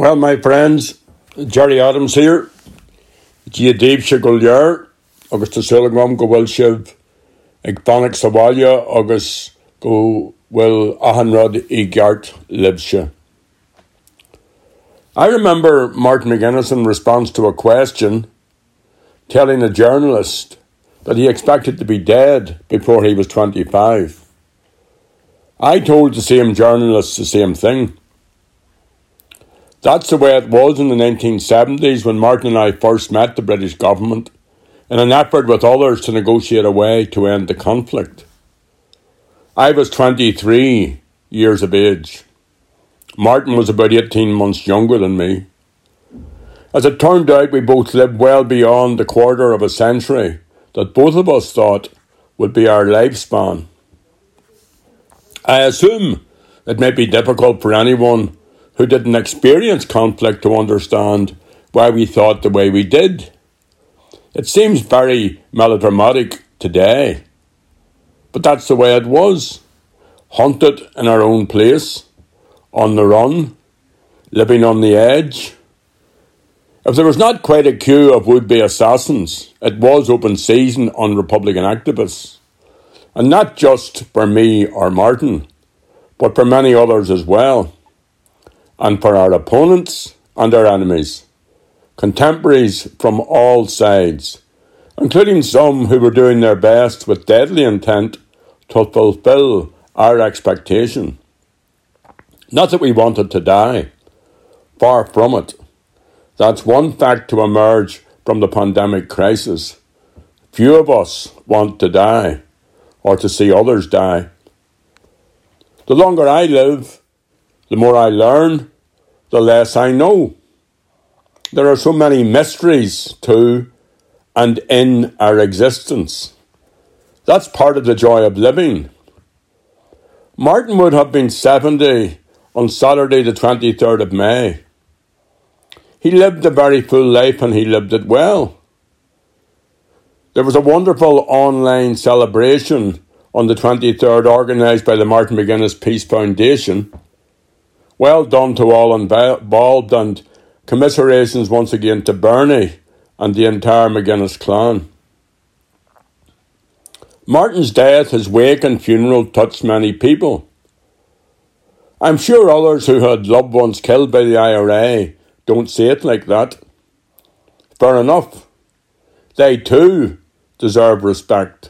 Well, my friends, Gerry Adams here. Gia Dave se go lear agus tá go bhfuil sibh ag banach saháile agus go bhfuil ahanrad i gceart libse. I remember Martin McGuinness in response to a question telling a journalist that he expected to be dead before he was 25. I told the same journalist the same thing. That's the way it was in the 1970s when Martin and I first met the British government in an effort with others to negotiate a way to end the conflict. I was 23 years of age. Martin was about 18 months younger than me. As it turned out, we both lived well beyond the quarter of a century that both of us thought would be our lifespan. I assume it may be difficult for anyone who didn't experience conflict to understand why we thought the way we did. It seems very melodramatic today, but that's the way it was. Hunted in our own place, on the run, living on the edge. If there was not quite a queue of would be assassins, it was open season on Republican activists. And not just for me or Martin, but for many others as well and for our opponents and our enemies, contemporaries from all sides, including some who were doing their best with deadly intent to fulfill our expectation. Not that we wanted to die, far from it. That's one fact to emerge from the pandemic crisis. Few of us want to die or to see others die. The longer I live, the more I learn the less I know. There are so many mysteries to and in our existence. That's part of the joy of living. Martin would have been 70 on Saturday, the 23rd of May. He lived a very full life and he lived it well. There was a wonderful online celebration on the 23rd organised by the Martin McGuinness Peace Foundation well done to all involved and commiserations once again to Bernie and the entire McGuinness clan. Martin's death, his wake and funeral touched many people. I'm sure others who had loved ones killed by the IRA don't see it like that. Fair enough. They too deserve respect.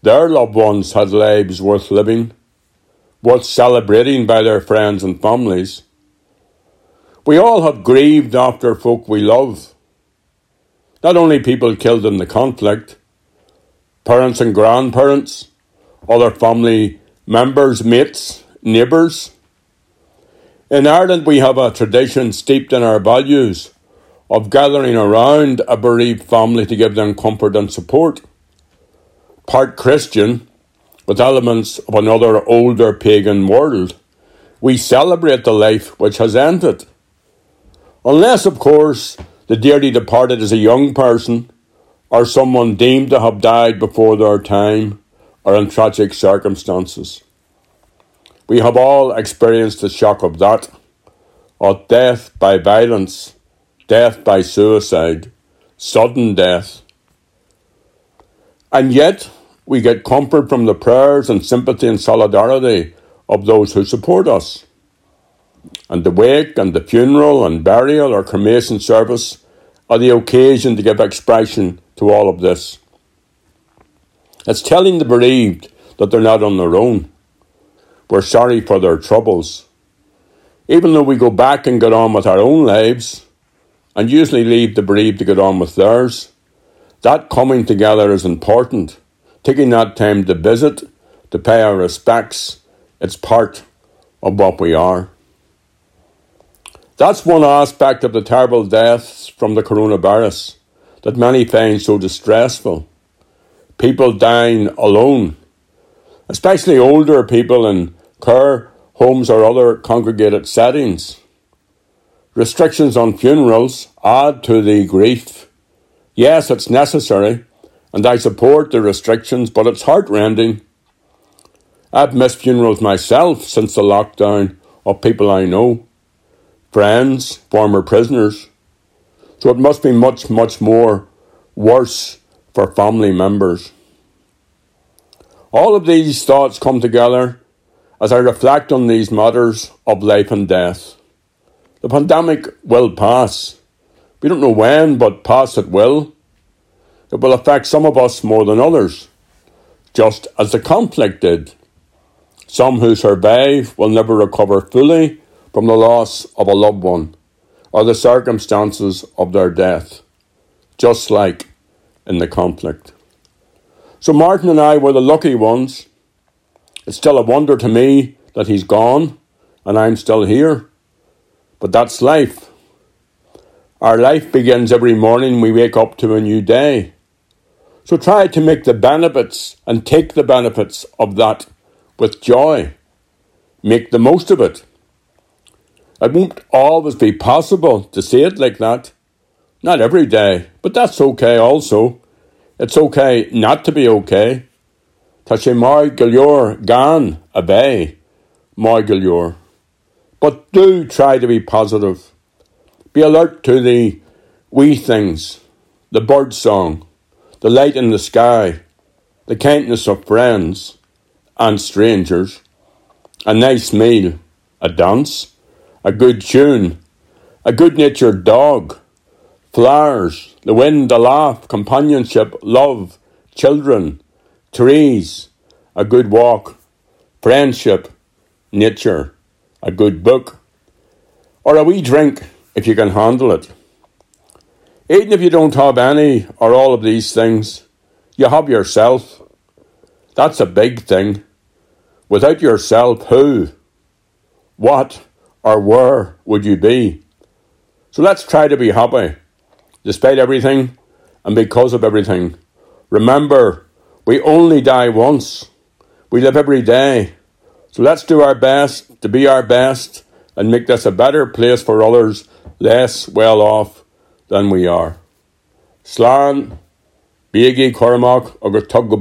Their loved ones had lives worth living worth celebrating by their friends and families. We all have grieved after folk we love. Not only people killed in the conflict, parents and grandparents, other family members, mates, neighbours. In Ireland, we have a tradition steeped in our values of gathering around a bereaved family to give them comfort and support. Part Christian, with elements of another older pagan world. We celebrate the life which has ended. Unless, of course, the dearly departed is a young person or someone deemed to have died before their time or in tragic circumstances. We have all experienced the shock of that, of death by violence, death by suicide, sudden death. And yet, we get comfort from the prayers and sympathy and solidarity of those who support us. And the wake and the funeral and burial or cremation service are the occasion to give expression to all of this. It's telling the bereaved that they're not on their own. We're sorry for their troubles. Even though we go back and get on with our own lives, and usually leave the bereaved to get on with theirs, that coming together is important taking that time to visit, to pay our respects, it's part of what we are. That's one aspect of the terrible deaths from the coronavirus that many find so distressful. People dying alone, especially older people in care homes or other congregated settings. Restrictions on funerals add to the grief. Yes, it's necessary, and I support the restrictions, but it's heartrending. I've missed funerals myself since the lockdown of people I know. friends, former prisoners. So it must be much, much more worse for family members. All of these thoughts come together as I reflect on these matters of life and death. The pandemic will pass. We don't know when, but pass it will. It will affect some of us more than others, just as the conflict did. Some who survive will never recover fully from the loss of a loved one or the circumstances of their death, just like in the conflict. So Martin and I were the lucky ones. It's still a wonder to me that he's gone and I'm still here. But that's life. Our life begins every morning we wake up to a new day. So try to make the benefits and take the benefits of that with joy. Make the most of it. It won't always be possible to see it like that. Not every day, but that's okay also. It's okay not to be okay. Tá sé go gan a mai go But do try to be positive. Be alert to the wee things, the bird song, the light in the sky, the kindness of friends and strangers, a nice meal, a dance, a good tune, a good natured dog, flowers, the wind, the laugh, companionship, love, children, trees, a good walk, friendship, nature, a good book, or a wee drink if you can handle it. Even if you don't have any or all of these things, you have yourself. That's a big thing. Without yourself, who, what, or where would you be? So let's try to be happy despite everything and because of everything. Remember, we only die once. We live every day. So let's do our best to be our best and make this a better place for others less well off than we are. Slán, Biagi Cormac agus tug go